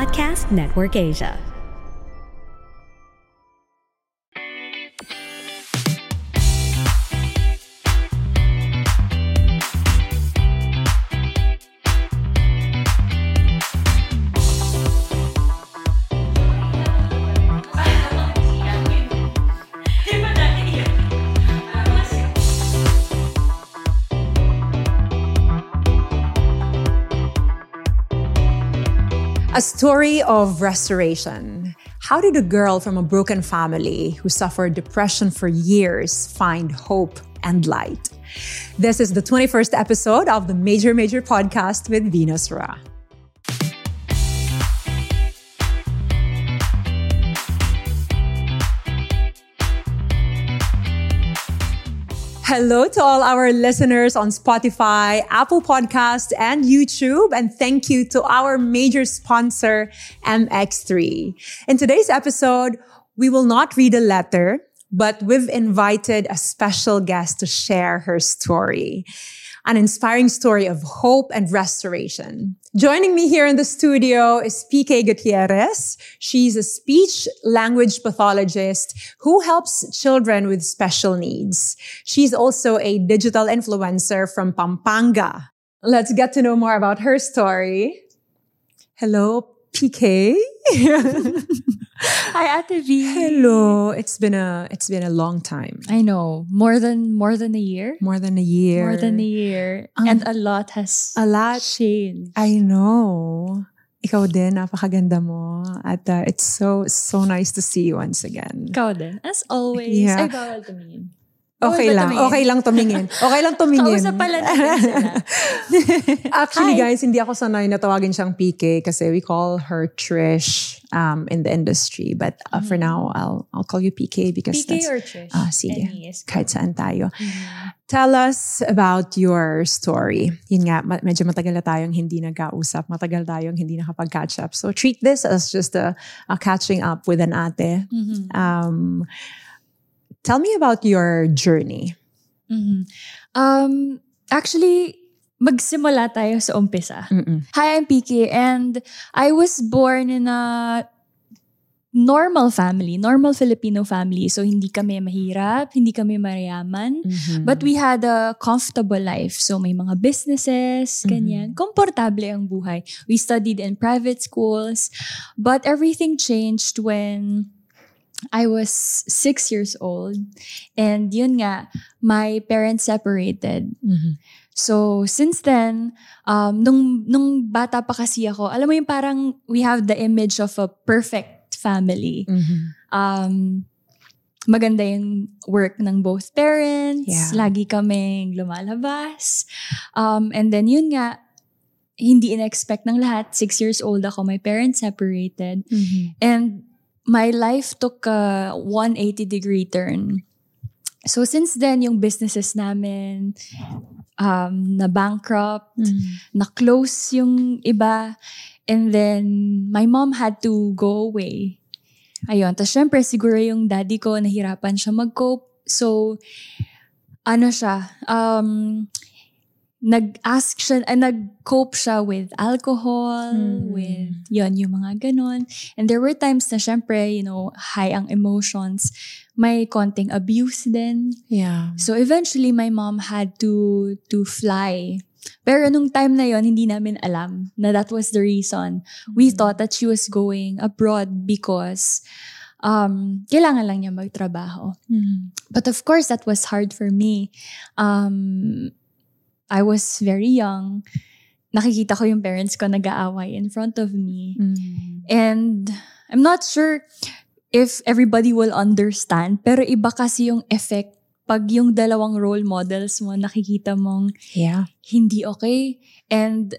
Podcast Network Asia. Story of restoration. How did a girl from a broken family who suffered depression for years find hope and light? This is the 21st episode of the Major Major podcast with Venus Ra. Hello to all our listeners on Spotify, Apple Podcast, and YouTube. And thank you to our major sponsor, MX3. In today's episode, we will not read a letter, but we've invited a special guest to share her story an inspiring story of hope and restoration. Joining me here in the studio is PK Gutierrez. She's a speech language pathologist who helps children with special needs. She's also a digital influencer from Pampanga. Let's get to know more about her story. Hello, PK. Hi, Ate V. Hello. It's been a it's been a long time. I know more than more than a year. More than a year. More than a year, Um, and a lot has a lot changed. I know. Ikaw din, napakaganda mo. At uh, it's so, so nice to see you once again. Ikaw din, as always. Yeah. Ay, bawal tumingin. Okay Bawal ba lang. tumingin? Okay lang tumingin. Okay lang tumingin. Kausap pala natin sila. Actually, Hi. guys, hindi ako sanay na tawagin siyang PK kasi we call her Trish um, in the industry. But uh, for now, I'll I'll call you PK because PK that's... or Trish? Ah, sige. Is Kahit saan tayo. Mhm. Tell us about your story. Yun nga, ma- medyo matagal na tayong hindi nag-kausap. Matagal tayong hindi nakapag-catch up. So treat this as just a, a catching up with an ate. Mhm. Um, tell me about your journey. Mhm. Um, actually, magsimula tayo sa umpisa. Mm-mm. Hi, I'm PK and I was born in a normal family, normal Filipino family. So hindi kami mahirap, hindi kami mayaman. Mhm. But we had a comfortable life. So may mga businesses, ganyan. Komportable ang buhay. We studied in private schools. But everything changed when I was six years old. And yun nga, my parents separated. Mhm. So, since then, um, nung, nung bata pa kasi ako, alam mo yung parang we have the image of a perfect family. Mhm. Um, maganda yung work ng both parents. Yeah. Lagi kaming lumalabas. Um, and then yun nga, hindi in-expect ng lahat. Six years old ako, my parents separated. Mhm. And my life took a 180 degree turn. So since then, yung businesses namin, um, na bankrupt, Mhm. na close yung iba. And then, my mom had to go away. Ayun. Tapos syempre, siguro yung daddy ko, nahirapan siya mag-cope. So, ano siya, um, nag-ask siya, ah, nag-cope siya with alcohol, Hmm. with, yon yung mga ganon. And there were times na syempre, you know, high ang emotions. May konting abuse din. Yeah. So eventually my mom had to to fly. Pero nung time na yon hindi namin alam na that was the reason. We thought that she was going abroad because um, kailangan lang niya magtrabaho. Mhm. But of course, that was hard for me. Um, I was very young. Nakikita ko yung parents ko nag-aaway in front of me. Mhm. And I'm not sure if everybody will understand, pero iba kasi yung effect pag yung dalawang role models mo nakikita mong Yeah. hindi okay and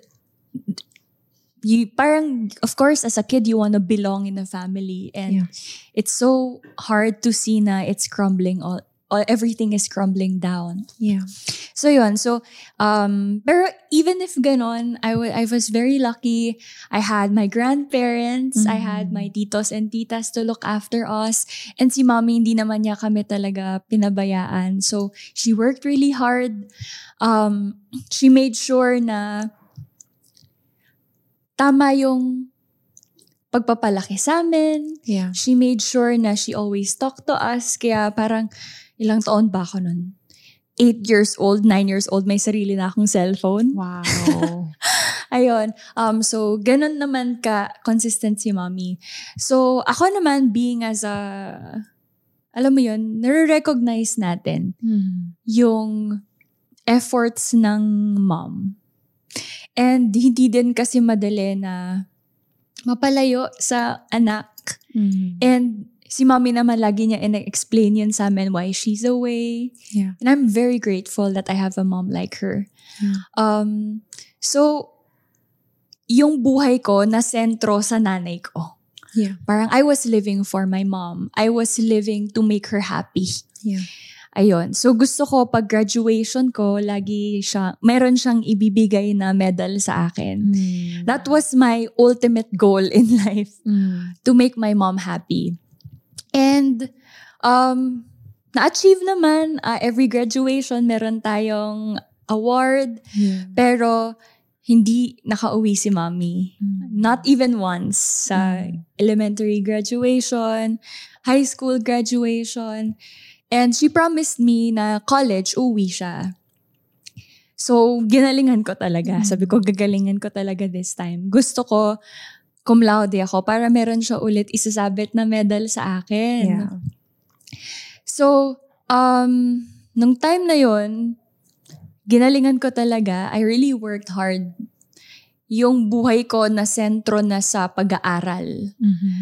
you parang of course as a kid you want to belong in a family and Yeah. it's so hard to see na it's crumbling all, all everything is crumbling down Yeah. So yun, so um pero even if ganon, I wa- I was very lucky. I had my grandparents, I had my titos and titas to look after us. And si mommy hindi naman niya kami talaga pinabayaan. So she worked really hard. Um she made sure na tama yung pagpapalaki sa amin. Yeah. She made sure na she always talked to us. Kaya parang ilang taon ba ako nun? Eight years old, nine years old, may sarili na akong cellphone. Wow. Ayun. Um, so, ganun naman ka consistent si mommy. So, ako naman being as a, alam mo yun, nare-recognize natin Mm. yung efforts ng mom. And hindi din kasi madali na mapalayo sa anak. Mm. And si mommy naman lagi niya ina-explain yun sa amin why she's away. Yeah. And I'm very grateful that I have a mom like her. Yeah. Um, so, yung buhay ko na sentro sa nanay ko. Yeah. Parang I was living for my mom. I was living to make her happy. Yeah. Ayun. So gusto ko pag graduation ko, lagi siya, meron siyang ibibigay na medal sa akin. Mm. That was my ultimate goal in life, Mm. to make my mom happy. And um, na-achieve naman, uh, every graduation meron tayong award, Yeah. pero hindi nakauwi si mommy. Mm. Not even once sa Mm. elementary graduation, high school graduation. And she promised me na college, uwi siya. So, ginalingan ko talaga. Mm. Sabi ko, gagalingan ko talaga this time. Gusto ko, cum laude ako para meron siya ulit isasabit na medal sa akin. Yeah. So, um, nung time na yon ginalingan ko talaga. I really worked hard. Yung buhay ko na sentro na sa pag-aaral. Mhm.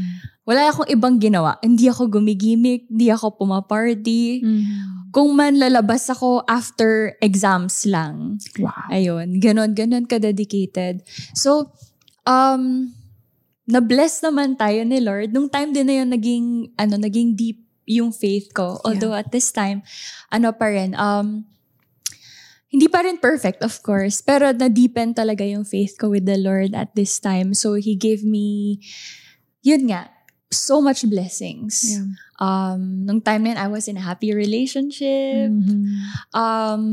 Wala akong ibang ginawa. Hindi ako gumigimik, hindi ako pumaparty. Mhm. Kung man lalabas ako after exams lang. Wow. Ayun, ganon, ganon ka-dedicated. So, um, na-bless naman tayo ni Lord. Nung time din na yun, naging, ano, naging deep yung faith ko. Although at this time, ano pa rin, um, hindi pa rin perfect, of course. Pero na-deepen talaga yung faith ko with the Lord at this time. So, He gave me, yun nga, so much blessings. Yeah. Um, nung time na yun, I was in a happy relationship. Mhm. Um,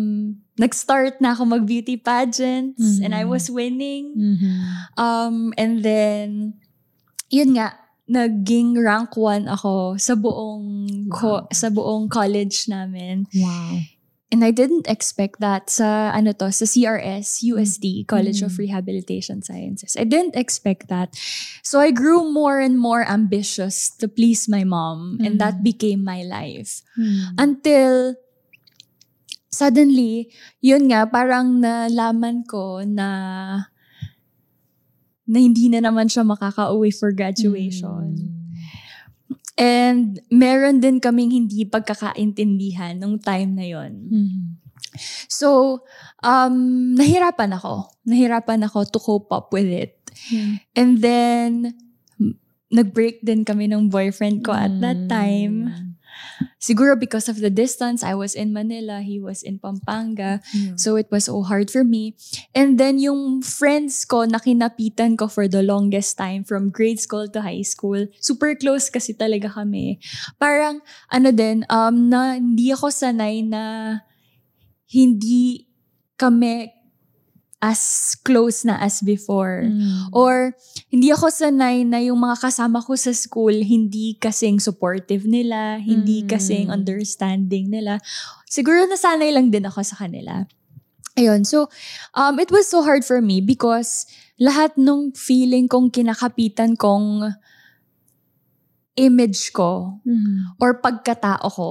nag-start na ako mag-beauty pageants and I was winning. Mhm. Um, and then, yun nga, naging rank one ako sa buong ko- Wow. sa buong college namin. Wow. And I didn't expect that sa ano to, sa CRS USD, College of Mm. Rehabilitation Sciences. I didn't expect that. So I grew more and more ambitious to please my mom and that Mm. became my life. Mm. Until suddenly, yun nga, parang nalaman ko na na hindi na naman siya makakauwi for graduation. Mm. And meron din kaming hindi pagkakaintindihan nung time na yon. Mhm. So, um, nahirapan ako. Nahirapan ako to cope up with it. Yeah. And then, nag-break din kami ng boyfriend ko at that Mm. time. Siguro because of the distance, I was in Manila, he was in Pampanga. Yeah. So it was so hard for me. And then yung friends ko na kinapitan ko for the longest time from grade school to high school, super close kasi talaga kami. Parang ano din, um, na hindi ako sanay na hindi kami as close na as before. Mm. Or hindi ako sanay na yung mga kasama ko sa school hindi kasing supportive nila, hindi Mm. kasing understanding nila. Siguro nasanay lang din ako sa kanila. Ayun, so um, it was so hard for me because lahat nung feeling kong kinakapitan kong image ko Mhm. or pagkatao ko,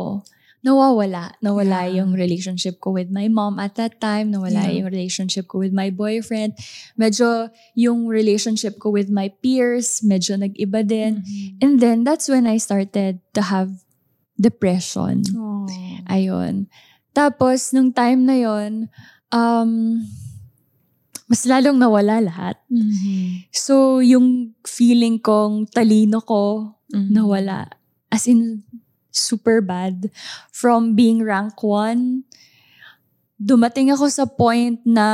nawawala. Nawala Yeah. yung relationship ko with my mom at that time. Nawala Yeah. yung relationship ko with my boyfriend. Medyo yung relationship ko with my peers, medyo nag-iba din. Mhm. And then, that's when I started to have depression. Oh. Ayun. Tapos, nung time na yon um, mas lalong nawala lahat. Mhm. So, yung feeling kong talino ko, Mhm. nawala. As in, super bad. From being rank one, dumating ako sa point na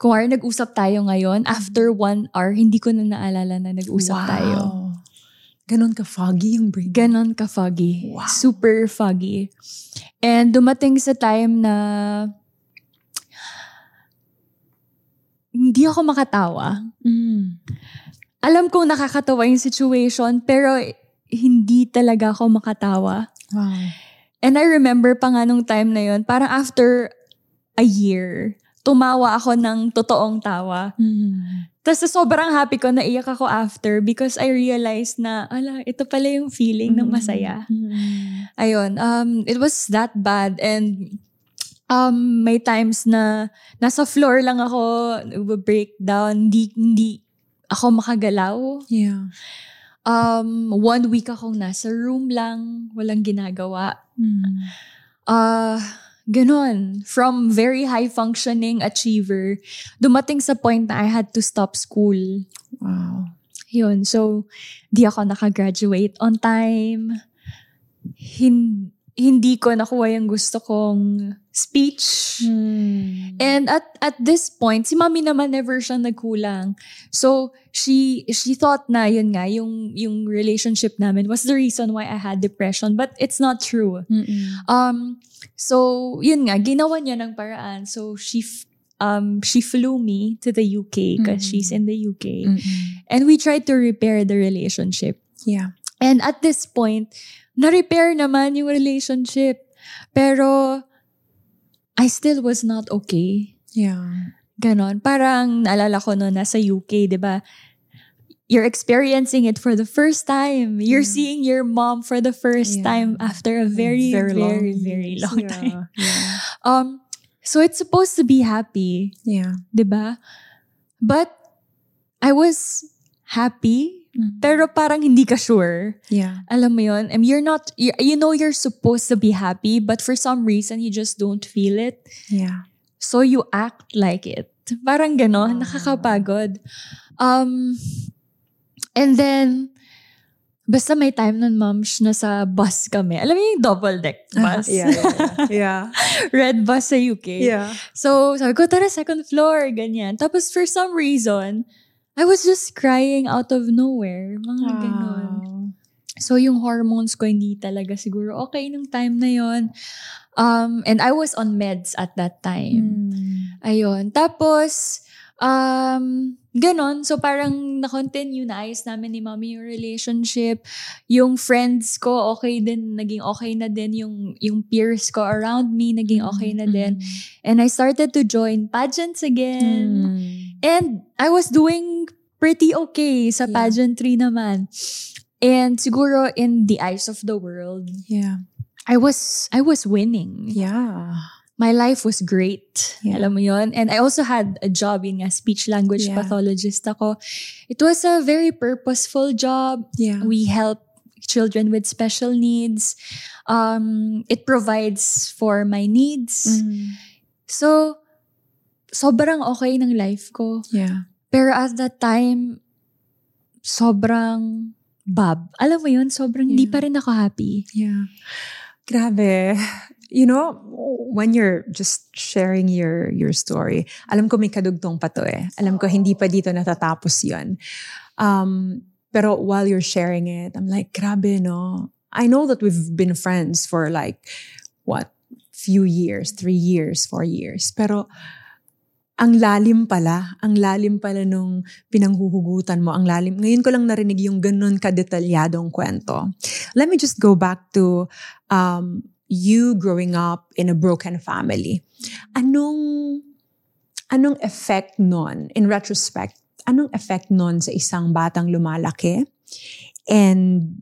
kung ano nag-usap tayo ngayon, after one hour, hindi ko na naalala na nag-usap wow. tayo. Ganon ka foggy yung brain. Ganon ka foggy. Wow. Super foggy. And dumating sa time na hindi ako makatawa. Mm. alam kong nakakatawa yung situation, pero hindi talaga ako makatawa. Wow. And I remember pa nga nung time na yun, parang after a year, tumawa ako ng totoong tawa. Mm. Tapos sobrang happy ko, naiyak ako after because I realized na, ala, ito pala yung feeling ng masaya. Mm. Ayun, um, it was that bad and um, may times na nasa floor lang ako, breakdown, hindi, hindi ako makagalaw. Yeah. Um, one week akong nasa room lang, walang ginagawa. Mm. Uh, ganon. From very high functioning achiever, dumating sa point na I had to stop school. Wow. Yun. So, di ako nakagraduate on time. Hin- hindi ko nakuha yung gusto kong speech. Mm. And at at this point, si mami naman never siyang nagkulang. So, she she thought na yun nga, yung, yung relationship namin was the reason why I had depression. But it's not true. Mm-mm. Um, so, yun nga, ginawa niya ng paraan. So, she f- um, she flew me to the UK because Mhm. she's in the UK. Mm-mm. And we tried to repair the relationship. Yeah. And at this point, na-repair naman yung relationship. Pero, I still was not okay. Yeah. Ganon. Parang naalala ko no, nasa UK, di ba? You're experiencing it for the first time. You're Mm. seeing your mom for the first Yeah. time after a very, very, very, years. long Yeah. time. Yeah. Um, so it's supposed to be happy, Yeah. di ba? But I was happy, Mm. pero parang hindi ka sure. Yeah. Alam mo yun? And you're not, you, you know you're supposed to be happy, but for some reason, you just don't feel it. Yeah. So you act like it. Parang ganon, nakakapagod. Um, and then, basta may time nun, ma'am, sh- nasa bus kami. Alam mo yung double deck bus? yeah. Yeah. Yeah. Red bus sa UK. yeah. So, sabi ko, tara, second floor, ganyan. Tapos, for some reason, I was just crying out of nowhere. Mga ganon. So, yung hormones ko hindi talaga siguro okay nung time na yon. Um, and I was on meds at that time. Mm. Ayun. Tapos, um, ganon. So, parang na-continue, naayos namin ni mommy yung relationship. Yung friends ko, okay din, naging okay na din. Yung, yung peers ko around me, naging okay na din. And I started to join pageants again. Mm. And I was doing pretty okay sa Yeah. pageantry naman. And siguro in the eyes of the world, Yeah. I was I was winning. Yeah. My life was great. Yeah. Alam mo yon. And I also had a job in nga speech language Yeah. pathologist ako. It was a very purposeful job. Yeah. We help children with special needs. Um, it provides for my needs. Mm. So, sobrang okay ng life ko. Yeah. Pero at that time, sobrang bab. Alam mo yun, sobrang hindi Yeah. pa rin ako happy. Yeah. Grabe. You know, when you're just sharing your your story, alam ko may kadugtong pa to eh. Alam ko hindi pa dito natatapos 'yon. Um, pero while you're sharing it, I'm like, grabe no. I know that we've been friends for like what few years, three years, four years. Pero ang lalim pala, ang lalim pala nung pinanghuhugutan mo, ang lalim. Ngayon ko lang narinig yung ganun kadetalyadong kwento. Let me just go back to um, you growing up in a broken family. Anong anong effect nun, in retrospect, anong effect nun sa isang batang lumalaki? And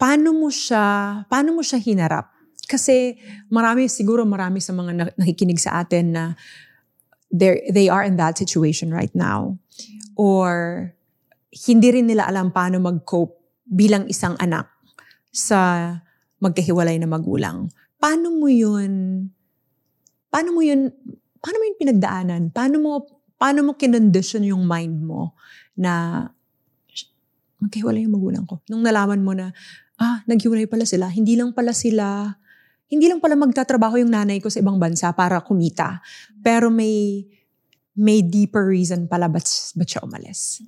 paano mo siya, paano mo siya hinarap? Kasi marami, siguro marami sa mga na- nakikinig sa atin na they're, they are in that situation right now. Or hindi rin nila alam paano mag-cope bilang isang anak sa magkahiwalay na magulang. Paano mo yun, paano mo yun, paano mo yun pinagdaanan? Paano mo, paano mo kinondisyon yung mind mo na magkahiwalay yung magulang ko? Nung nalaman mo na, ah, naghiwalay pala sila. Hindi lang pala sila, hindi lang pala magtatrabaho yung nanay ko sa ibang bansa para kumita. Pero may, may deeper reason pala ba't, ba't siya umalis.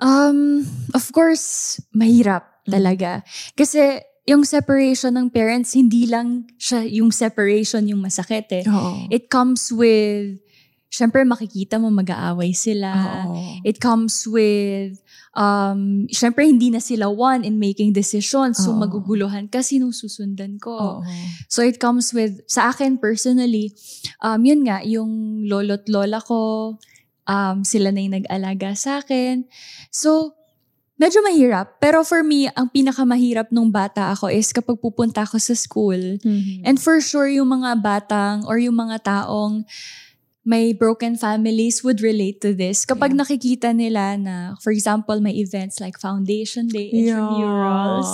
Um, of course, mahirap talaga. Kasi yung separation ng parents, hindi lang siya yung separation yung masakit eh. Oo. It comes with syempre makikita mo mag-aaway sila. Oo. It comes with, um, syempre hindi na sila one in making decisions. So Oo. maguguluhan ka, sinong susundan ko? Oo. So it comes with, sa akin personally, um, yun nga, yung lolo't lola ko, um, sila na yung nag-alaga sa akin. So, medyo mahirap. Pero for me, ang pinakamahirap nung bata ako is kapag pupunta ako sa school. Mhm. And for sure, yung mga batang or yung mga taong may broken families would relate to this. Kapag Yeah. nakikita nila na, for example, may events like Foundation Day, intramurals,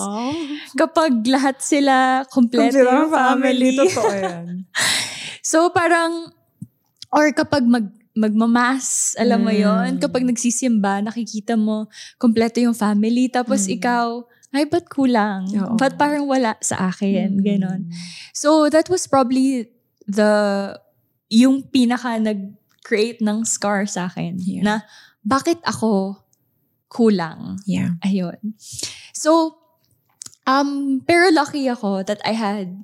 kapag lahat sila kompleto yung family. Totoo yan. So parang, or kapag mag, magmamas, alam mo Mm. yon kapag nagsisimba, nakikita mo kompleto yung family, tapos Mm. ikaw, ay, ba't kulang? Oo. Ba't parang wala sa akin? Mm. Ganon. So that was probably the, yung pinaka nag-create ng scar sa akin. Yeah. Na, bakit ako kulang? Yeah. Ayun. So, um, pero lucky ako that I had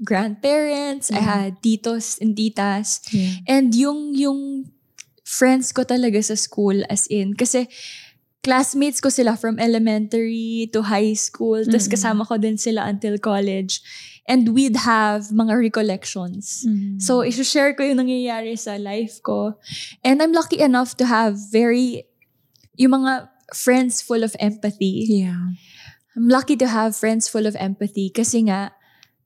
grandparents, I Mhm. had titos and titas, Yeah. and yung, yung friends ko talaga sa school as in, kasi classmates ko sila from elementary to high school, tapos Mm-mm. kasama ko din sila until college. And we'd have mga recollections. Mm. So, isi-share ko yung nangyayari sa life ko. And I'm lucky enough to have very, yung mga friends full of empathy. yeah. I'm lucky to have friends full of empathy kasi nga,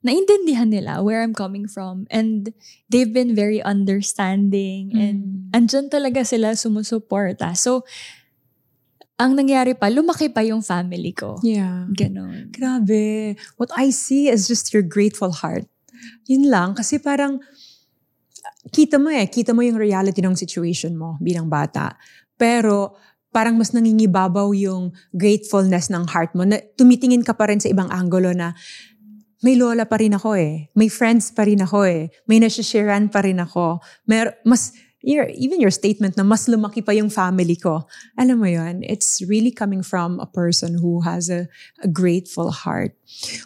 naintindihan nila where I'm coming from. And they've been very understanding. And Mm. andyan talaga sila sumusuporta. So, ang nangyari pa, lumaki pa yung family ko. Yeah. Ganon. Grabe. What I see is just your grateful heart. Yun lang. Kasi parang, kita mo eh, kita mo yung reality ng situation mo bilang bata. Pero, parang mas nangingibabaw yung gratefulness ng heart mo. Na, tumitingin ka pa rin sa ibang angulo na, may lola pa rin ako eh. May friends pa rin ako eh. May nasisharean pa rin ako. Mer mas, your, even your statement na mas lumaki pa yung family ko. Alam mo yon it's really coming from a person who has a, a grateful heart.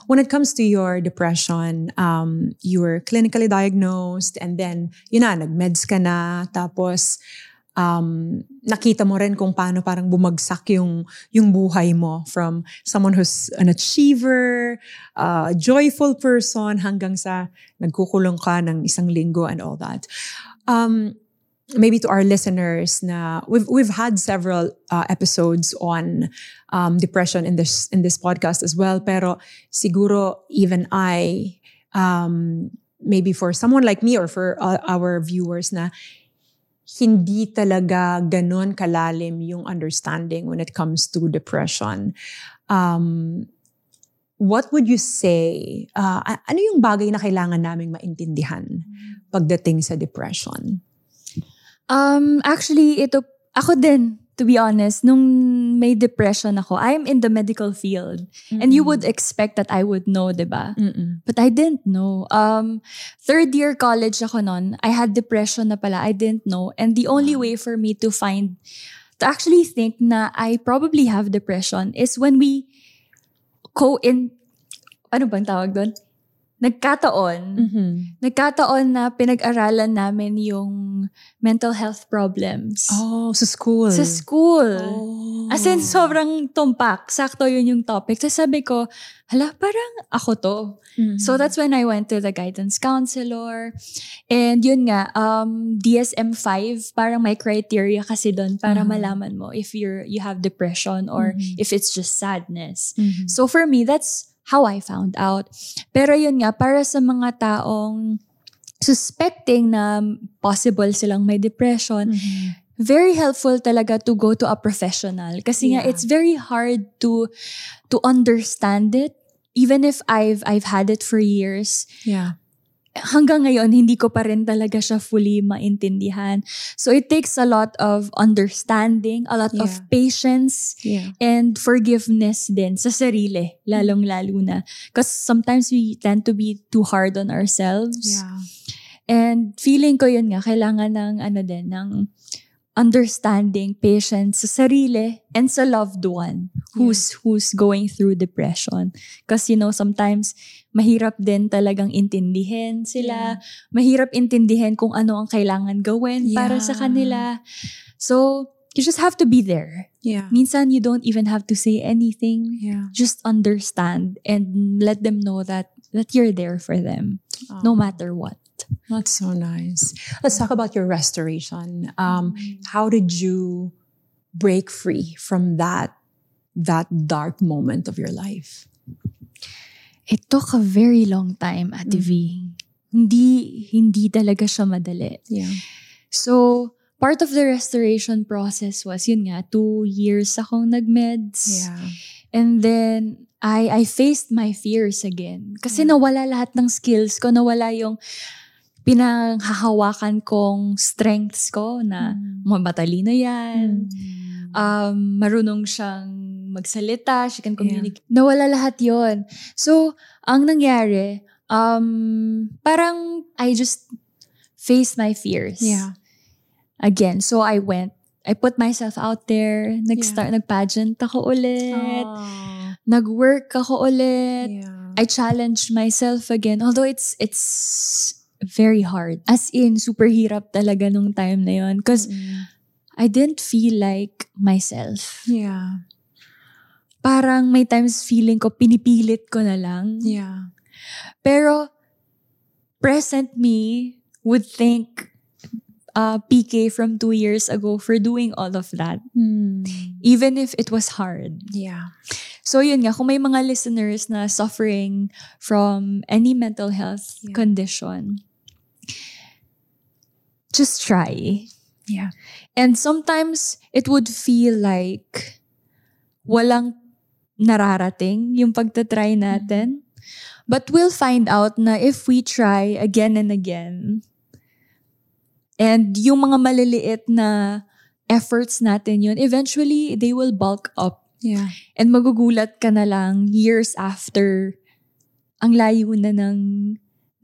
When it comes to your depression, um, you were clinically diagnosed and then, yun na, nag-meds ka na, tapos, um, nakita mo rin kung paano parang bumagsak yung, yung buhay mo from someone who's an achiever, a joyful person, hanggang sa nagkukulong ka ng isang linggo and all that. Um, maybe to our listeners na we've we've had several uh, episodes on um, depression in this in this podcast as well pero siguro even I um, maybe for someone like me or for uh, our viewers na hindi talaga ganon kalalim yung understanding when it comes to depression. Um, what would you say? Uh, ano yung bagay na kailangan naming maintindihan pagdating sa depression? Um, actually, ito, ako din, to be honest, nung may depression ako, I'm in the medical field. And you would expect that I would know, di ba? Mm-mm. But I didn't know. Um, third year college ako noon. I had depression na pala. I didn't know. And the only way for me to find, to actually think na I probably have depression is when we co-in, ano bang tawag doon? Nagkataon. Mhm. Nagkataon na pinag-aralan namin yung mental health problems. Oh, sa school. Sa school. Oh. As in, sobrang tumpak. Sakto yun yung topic. Tapos sabi ko, hala, parang ako to. Mhm. So that's when I went to the guidance counselor. And yun nga, um, DSM-5, parang may criteria kasi doon para Mhm. malaman mo if you're you have depression or Mhm. if it's just sadness. Mhm. So for me, that's how I found out. Pero yun nga, para sa mga taong suspecting na possible silang may depression, Mhm. very helpful talaga to go to a professional. Kasi nga, Yeah. it's very hard to to understand it. Even if I've I've had it for years, Yeah. Hanggang ngayon, hindi ko pa rin talaga siya fully maintindihan. So it takes a lot of understanding, a lot of Yeah. patience, Yeah. and forgiveness din sa sarili, lalong-lalo na. Because sometimes we tend to be too hard on ourselves. Yeah. And feeling ko yun nga, kailangan ng ano din, ng understanding, patience sa sarili and sa loved one who's who's going through depression. Kasi you know, sometimes mahirap din talagang intindihin sila. Mahirap intindihin kung ano ang kailangan gawin para sa Yeah. kanila. So, you just have to be there. Yeah. Minsan, you don't even have to say anything. Yeah. Just understand and let them know that that you're there for them, no matter what. That's so nice. Let's talk about your restoration. Um, how did you break free from that that dark moment of your life? It took a very long time, Ate V. Hindi, hindi talaga siya madali. Yeah. So, part of the restoration process was, yun nga, two years akong nag-meds. Yeah. And then, I, I faced my fears again. Kasi nawala lahat ng skills ko, nawala yung pinanghahawakan kong strengths ko na matalino yan. Um, marunong siyang magsalita, she can communicate. Nawala lahat yon So, ang nangyari, um, parang I just faced my fears. Yeah. Again. So, I went. I put myself out there. Nag-start, nag-pageant ako ulit. Aw. Nag-work ako ulit. Yeah. I challenged myself again. Although it's it's very hard. As in, super hirap talaga nung time na yon. Because I didn't feel like myself. Yeah. Parang may times feeling ko, pinipilit ko na lang. Yeah. Pero, present me would thank uh, PK from two years ago for doing all of that. Even if it was hard. Yeah. So yun nga, kung may mga listeners na suffering from any mental health Yeah. condition, just try. Yeah. And sometimes it would feel like walang nararating yung pagtatry natin. But we'll find out na if we try again and again, and yung mga maliliit na efforts natin yun, eventually they will bulk up Yeah. And magugulat ka na lang years after ang layo na ng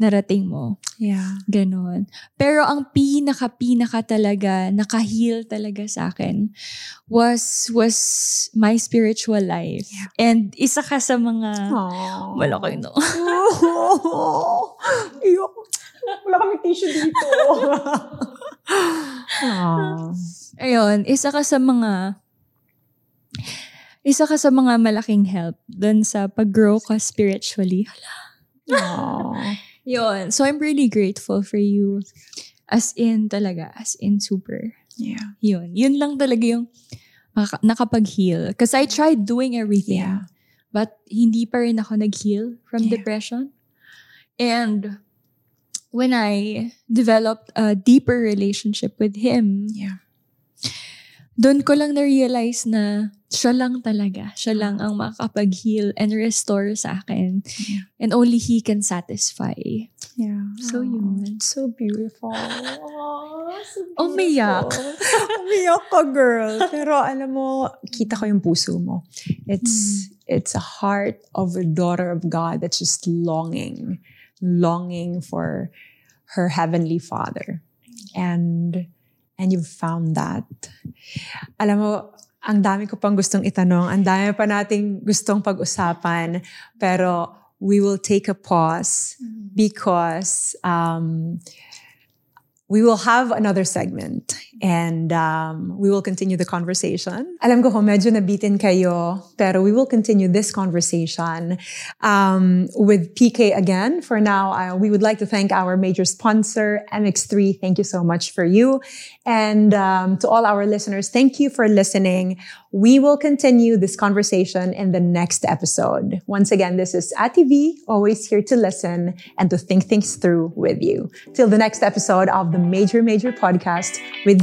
narating mo. Yeah. Ganon. Pero ang pinaka-pinaka talaga, naka-heal talaga sa akin was, was my spiritual life. Yeah. And isa ka sa mga Aww. malaki no. Iyok. Wala kami tissue dito. Ayun, isa ka sa mga isa ka sa mga malaking help dun sa pag-grow ka spiritually. Aww. Yun. So I'm really grateful for you. As in talaga, as in super. Yeah. Yun. Yun lang talaga yung nakapag-heal. Because I tried doing everything. Yeah. But hindi pa rin ako nag-heal from Yeah. depression. And when I developed a deeper relationship with him, Yeah. doon ko lang na-realize na siya lang talaga. Siya lang ang makakapag-heal and restore sa akin. Yeah. And only He can satisfy. Yeah. So yun. So beautiful. Aww, so Umiyak. Umiyak ka, girl. Pero alam mo, kita ko yung puso mo. It's it's a heart of a daughter of God that's just longing, longing for her heavenly Father. And and you've found that. Alam mo, ang dami ko pang gustong itanong, ang dami pa nating gustong pag-usapan, pero we will take a pause because um, we will have another segment and um, we will continue the conversation. Alam ko ho, medyo nabitin kayo, pero we will continue this conversation um, with PK again. For now, uh, we would like to thank our major sponsor, MX3. Thank you so much for you. And um, to all our listeners, thank you for listening. We will continue this conversation in the next episode. Once again, this is ATV, always here to listen and to think things through with you. Till the next episode of the Major Major Podcast with